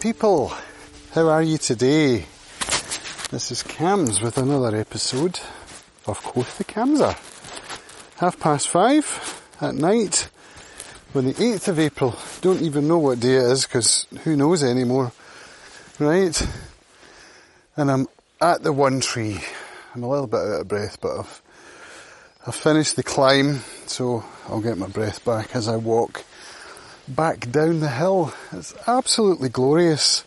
people, how are you today? This is Cams with another episode of Quoth the Camser. Half past five at night on the 8th of April. Don't even know what day it is because who knows anymore, right? And I'm at the one tree. I'm a little bit out of breath, but I've, I've finished the climb, so I'll get my breath back as I walk back down the hill. It's absolutely glorious.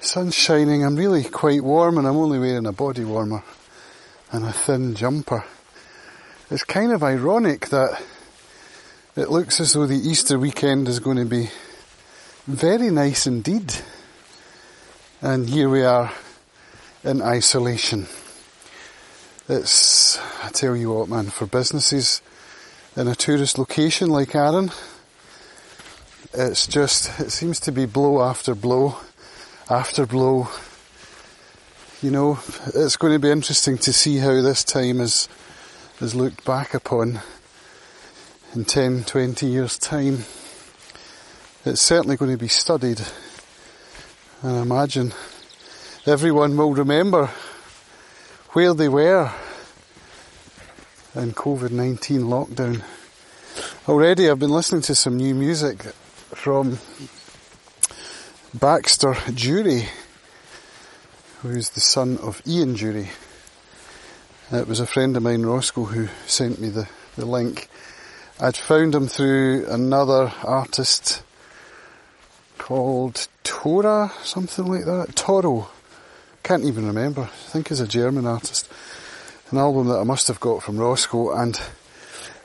Sun's shining, I'm really quite warm and I'm only wearing a body warmer and a thin jumper. It's kind of ironic that it looks as though the Easter weekend is going to be very nice indeed. And here we are in isolation. It's, I tell you what man, for businesses in a tourist location like Arran, it's just, it seems to be blow after blow after blow. You know, it's going to be interesting to see how this time is, is looked back upon in 10, 20 years time. It's certainly going to be studied. And I imagine everyone will remember where they were in COVID-19 lockdown. Already I've been listening to some new music from Baxter Dury, who's the son of Ian Dury. It was a friend of mine, Roscoe, who sent me the, the link. I'd found him through another artist called Tora, something like that. Toro. Can't even remember. I think he's a German artist. An album that I must have got from Roscoe and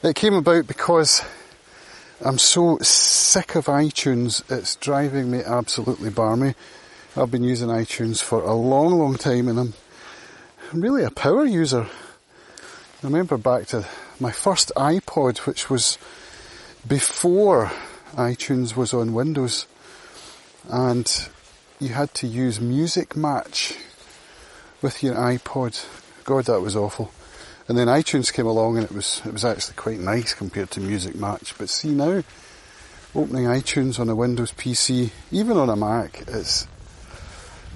it came about because I'm so sick of iTunes, it's driving me absolutely barmy. I've been using iTunes for a long, long time and I'm, really a power user. I remember back to my first iPod, which was before iTunes was on Windows, and you had to use Music Match with your iPod. God, that was awful. And then iTunes came along and it was, it was actually quite nice compared to Music Match. But see now, opening iTunes on a Windows PC, even on a Mac, it's,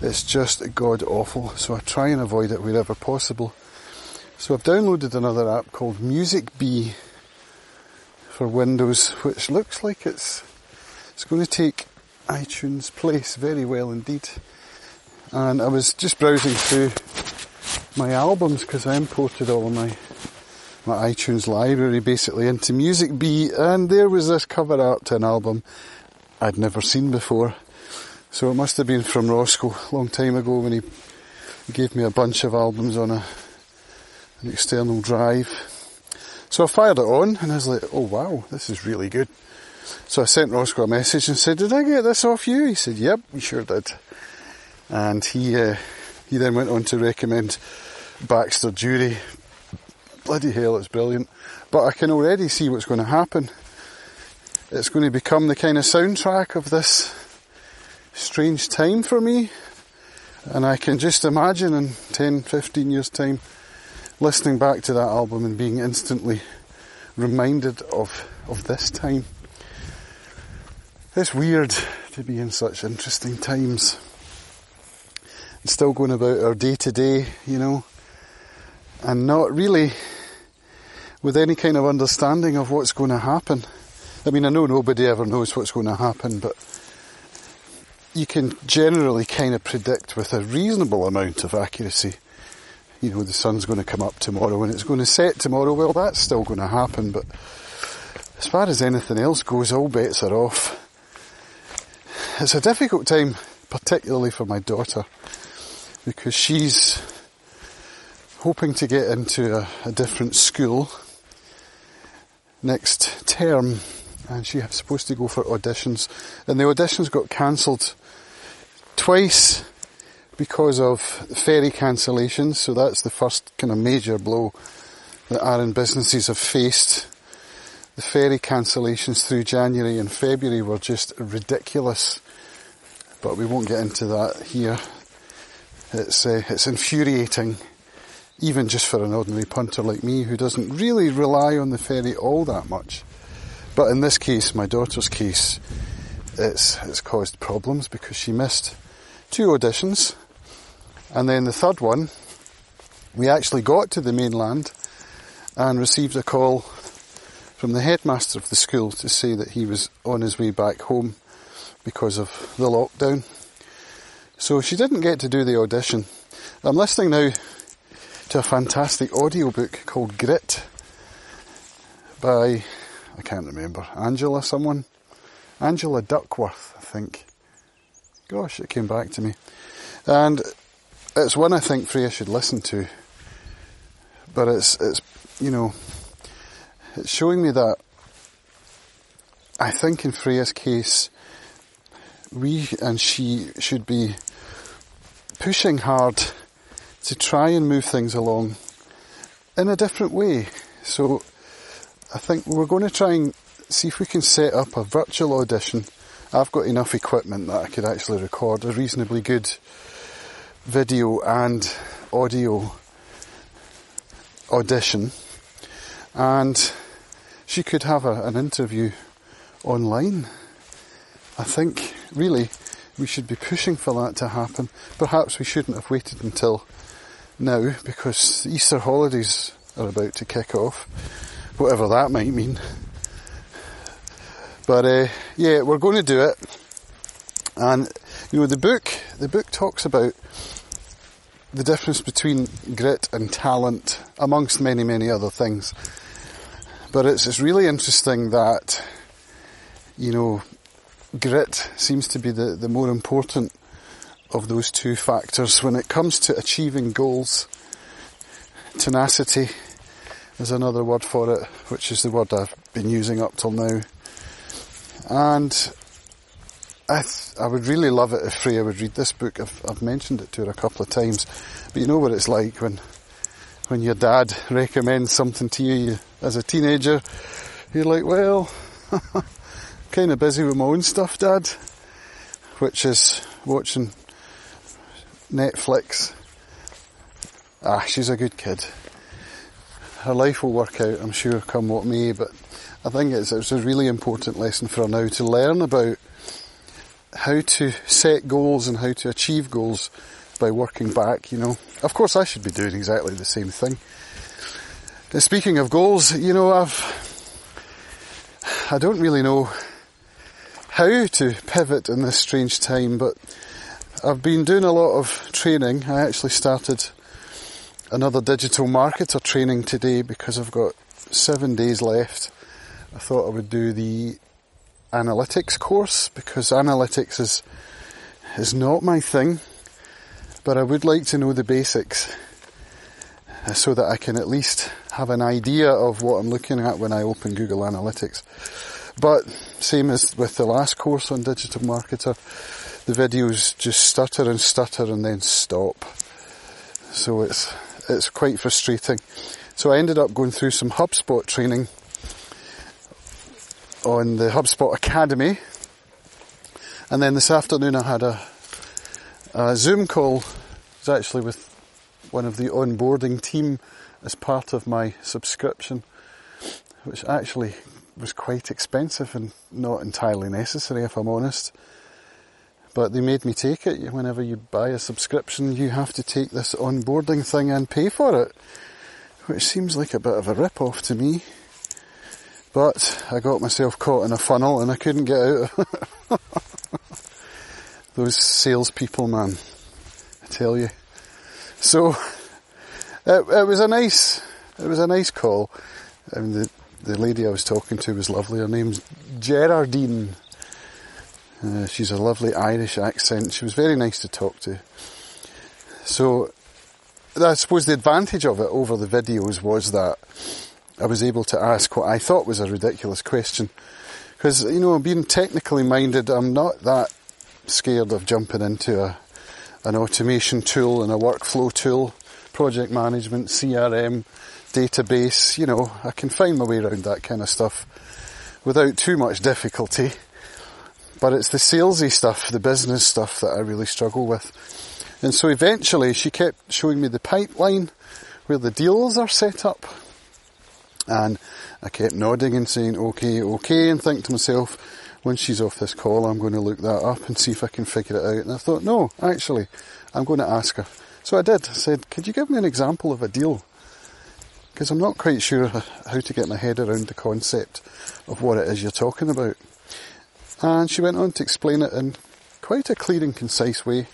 it's just god awful. So I try and avoid it wherever possible. So I've downloaded another app called Music Bee for Windows, which looks like it's, it's going to take iTunes place very well indeed. And I was just browsing through my albums because I imported all of my my iTunes library basically into Music Bee and there was this cover art to an album I'd never seen before. So it must have been from Roscoe a long time ago when he gave me a bunch of albums on a an external drive. So I fired it on and I was like, oh wow, this is really good. So I sent Roscoe a message and said, did I get this off you? He said, yep, you sure did. And he, uh, he then went on to recommend Baxter Dury. Bloody hell, it's brilliant. But I can already see what's going to happen. It's going to become the kind of soundtrack of this strange time for me. And I can just imagine in 10, 15 years time listening back to that album and being instantly reminded of, of this time. It's weird to be in such interesting times. And still going about our day to day, you know and not really with any kind of understanding of what's going to happen. I mean, I know nobody ever knows what's going to happen, but you can generally kind of predict with a reasonable amount of accuracy. You know, the sun's going to come up tomorrow and it's going to set tomorrow. Well, that's still going to happen, but as far as anything else goes, all bets are off. It's a difficult time, particularly for my daughter, because she's hoping to get into a, a different school next term and she was supposed to go for auditions and the auditions got cancelled twice because of ferry cancellations so that's the first kind of major blow that Arran businesses have faced. The ferry cancellations through January and February were just ridiculous but we won't get into that here. It's uh, it's infuriating even just for an ordinary punter like me who doesn't really rely on the ferry all that much. But in this case, my daughter's case, it's it's caused problems because she missed two auditions, and then the third one, we actually got to the mainland and received a call from the headmaster of the school to say that he was on his way back home because of the lockdown. So she didn't get to do the audition. I'm listening now to a fantastic audiobook called Grit by, I can't remember, Angela someone? Angela Duckworth, I think. Gosh, it came back to me. And it's one I think Freya should listen to. But it's, it's, you know, it's showing me that I think in Freya's case, we and she should be pushing hard to try and move things along in a different way. So I think we're going to try and see if we can set up a virtual audition. I've got enough equipment that I could actually record a reasonably good video and audio audition and she could have a, an interview online. I think really we should be pushing for that to happen. Perhaps we shouldn't have waited until now because the Easter holidays are about to kick off, whatever that might mean. But uh, yeah, we're going to do it. And you know, the book the book talks about the difference between grit and talent, amongst many many other things. But it's, it's really interesting that, you know, grit seems to be the, the more important of those two factors when it comes to achieving goals. Tenacity is another word for it, which is the word I've been using up till now. And I, th- I would really love it if Freya would read this book. I've, I've mentioned it to her a couple of times, but you know what it's like when when your dad recommends something to you as a teenager, you're like, well, kind of busy with my own stuff, Dad, which is watching Netflix. Ah, she's a good kid. Her life will work out, I'm sure, come what may, but I think it's, it's a really important lesson for her now to learn about how to set goals and how to achieve goals by working back, you know. Of course I should be doing exactly the same thing. And speaking of goals, you know, I've, I don't really know how to pivot in this strange time, but I've been doing a lot of training. I actually started another digital marketer training today because I've got seven days left. I thought I would do the analytics course because analytics is is not my thing but I would like to know the basics so that I can at least have an idea of what I'm looking at when I open Google Analytics. But same as with the last course on Digital Marketer, the videos just stutter and stutter and then stop. So it's, it's quite frustrating. So I ended up going through some HubSpot training on the HubSpot Academy. And then this afternoon I had a a Zoom call was actually with one of the onboarding team as part of my subscription, which actually was quite expensive and not entirely necessary if I'm honest. But they made me take it. Whenever you buy a subscription, you have to take this onboarding thing and pay for it, which seems like a bit of a rip-off to me. But I got myself caught in a funnel and I couldn't get out. those salespeople, man. I tell you. So it, it, was a nice, it was a nice call. I mean, the the lady I was talking to was lovely. Her name's Gerardine. Uh, she's a lovely Irish accent. She was very nice to talk to. So, I suppose the advantage of it over the videos was that I was able to ask what I thought was a ridiculous question. Because, you know, being technically minded, I'm not that scared of jumping into a, an automation tool and a workflow tool, project management, CRM, database, you know, I can find my way around that kind of stuff without too much difficulty. But it's the salesy stuff, the business stuff that I really struggle with. And so eventually she kept showing me the pipeline where the deals are set up. And I kept nodding and saying, okay, okay, and think to myself, when she's off this call, I'm going to look that up and see if I can figure it out. And I thought, no, actually, I'm going to ask her. So I did. I said, could you give me an example of a deal? Because I'm not quite sure how to get my head around the concept of what it is you're talking about. And she went on to explain it in quite a clear and concise way,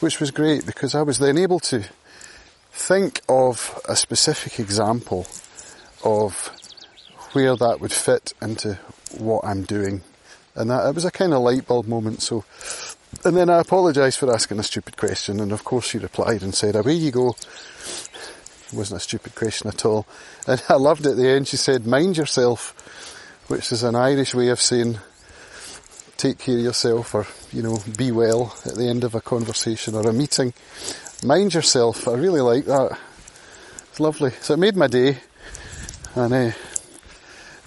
which was great because I was then able to think of a specific example of where that would fit into what I'm doing. And that, it was a kind of light bulb moment. So, and then I apologised for asking a stupid question. And of course she replied and said, away you go. It wasn't a stupid question at all. And I loved it at the end. She said, mind yourself, which is an Irish way of saying, take care of yourself or, you know, be well at the end of a conversation or a meeting. Mind yourself. I really like that. It's lovely. So it made my day. And uh,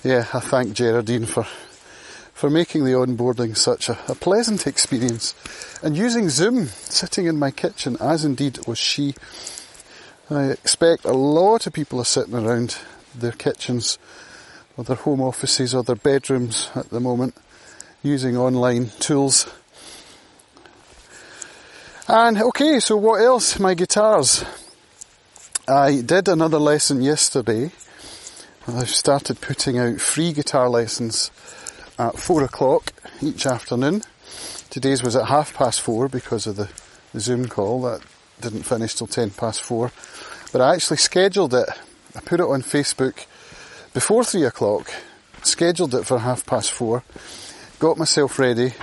yeah, I thank Geraldine for for making the onboarding such a, a, pleasant experience and using Zoom sitting in my kitchen as indeed was she. I expect a lot of people are sitting around their kitchens or their home offices or their bedrooms at the moment using online tools. And okay, so what else? My guitars. I did another lesson yesterday. I've started putting out free guitar lessons at four o'clock each afternoon. Today's was at half past four because of the, Zoom call that didn't finish till ten past four. But I actually scheduled it. I put it on Facebook before three o'clock, scheduled it for half past four, got myself ready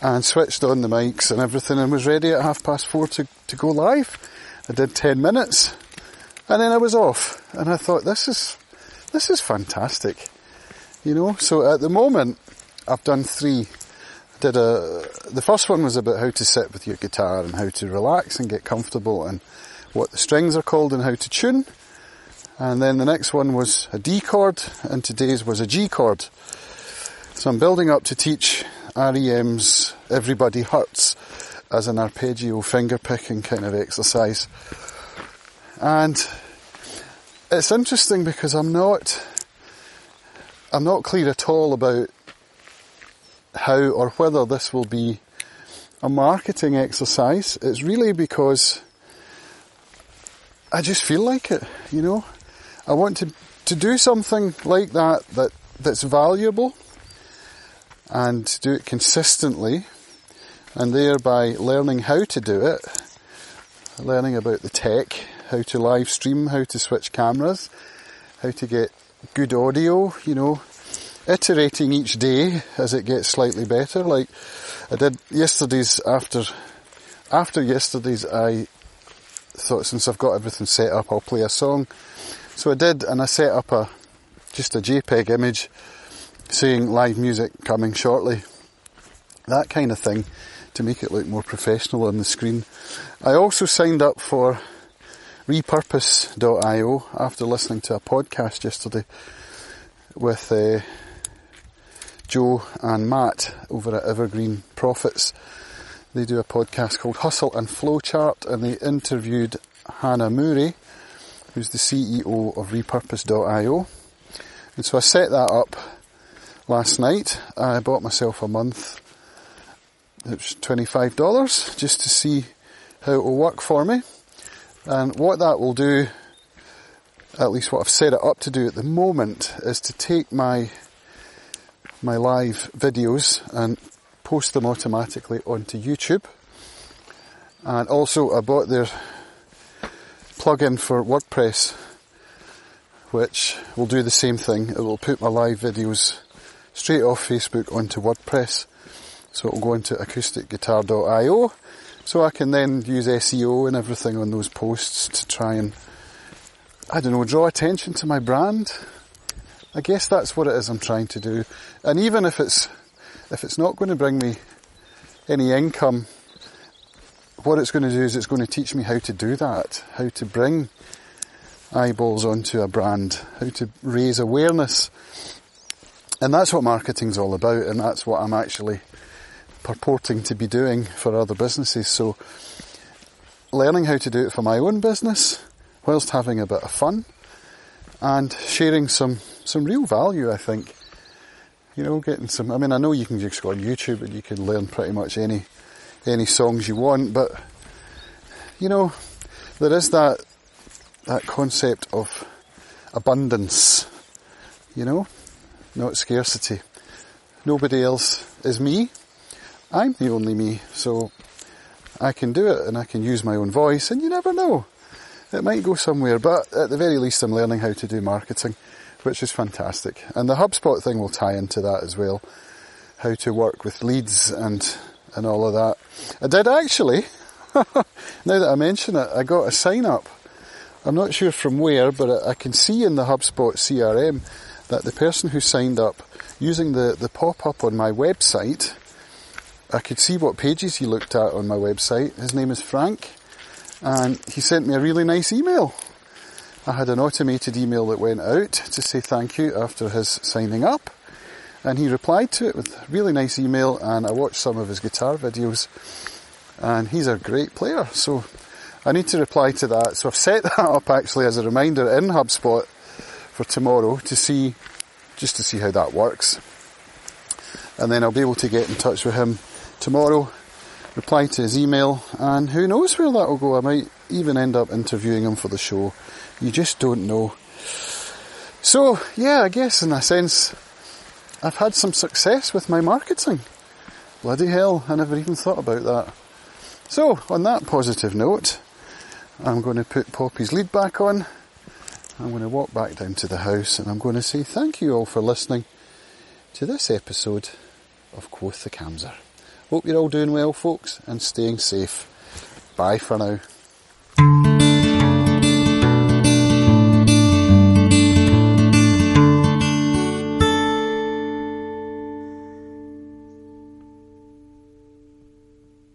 and switched on the mics and everything and was ready at half past four to, to go live. I did ten minutes and then I was off and I thought this is, this is fantastic. You know, so at the moment I've done three. did a, the first one was about how to sit with your guitar and how to relax and get comfortable and what the strings are called and how to tune. And then the next one was a D chord and today's was a G chord. So I'm building up to teach REM's Everybody Hurts as an arpeggio finger picking kind of exercise. And it's interesting because I'm not, I'm not clear at all about how or whether this will be a marketing exercise. It's really because I just feel like it, you know. I want to, to do something like that, that that's valuable and do it consistently and thereby learning how to do it, learning about the tech, how to live stream, how to switch cameras, how to get good audio, you know, iterating each day as it gets slightly better. Like I did yesterday's after, after yesterday's I thought since I've got everything set up I'll play a song. So I did and I set up a, just a JPEG image saying live music coming shortly. That kind of thing to make it look more professional on the screen. I also signed up for repurpose.io after listening to a podcast yesterday with uh, Joe and Matt over at Evergreen Profits. They do a podcast called Hustle and Flowchart and they interviewed Hani Mourra, who's the CEO of repurpose.io. And so I set that up last night. I bought myself a month. It was $25 just to see how it will work for me. And what that will do, at least what I've set it up to do at the moment, is to take my my live videos and post them automatically onto YouTube. And also I bought their plugin for WordPress, which will do the same thing. It will put my live videos straight off Facebook onto WordPress. So it will go into acousticguitar.io. So I can then use SEO and everything on those posts to try and, I don't know, draw attention to my brand I guess that's what it is I'm trying to do. And even if it's, if it's not going to bring me any income, what it's going to do is it's going to teach me how to do that, how to bring eyeballs onto a brand, how to raise awareness. And that's what marketing's all about, and that's what I'm actually purporting to be doing for other businesses. So, learning how to do it for my own business, whilst having a bit of fun, and sharing some some real value, I think, You know, getting some. I mean, I know you can just go on YouTube and you can learn pretty much any any songs you want, but you know, there is that that concept of abundance. You know, not scarcity. Nobody else is me. I'm the only me, so I can do it and I can use my own voice, and you never know. It might go somewhere, but at the very least, I'm learning how to do marketing, which is fantastic. And the HubSpot thing will tie into that as well. How to work with leads and and all of that. I did actually. now that I mention it, I got a sign up. I'm not sure from where, but I can see in the HubSpot CRM that the person who signed up using the, the pop up on my website, I could see what pages he looked at on my website. His name is Frank, and he sent me a really nice email. I had an automated email that went out to say thank you after his signing up. And he replied to it with a really nice email and I watched some of his guitar videos and he's a great player. So I need to reply to that. So I've set that up actually as a reminder in HubSpot for tomorrow to see, just to see how that works. And then I'll be able to get in touch with him tomorrow, reply to his email, and who knows where that will go. I might even end up interviewing him for the show. You just don't know. So, yeah, I guess in a sense, I've had some success with my marketing. Bloody hell, I never even thought about that. So, on that positive note, I'm going to put Poppy's lead back on. I'm going to walk back down to the house and I'm going to say thank you all for listening to this episode of Quoth the Camser. Hope you're all doing well, folks, and staying safe. Bye for now.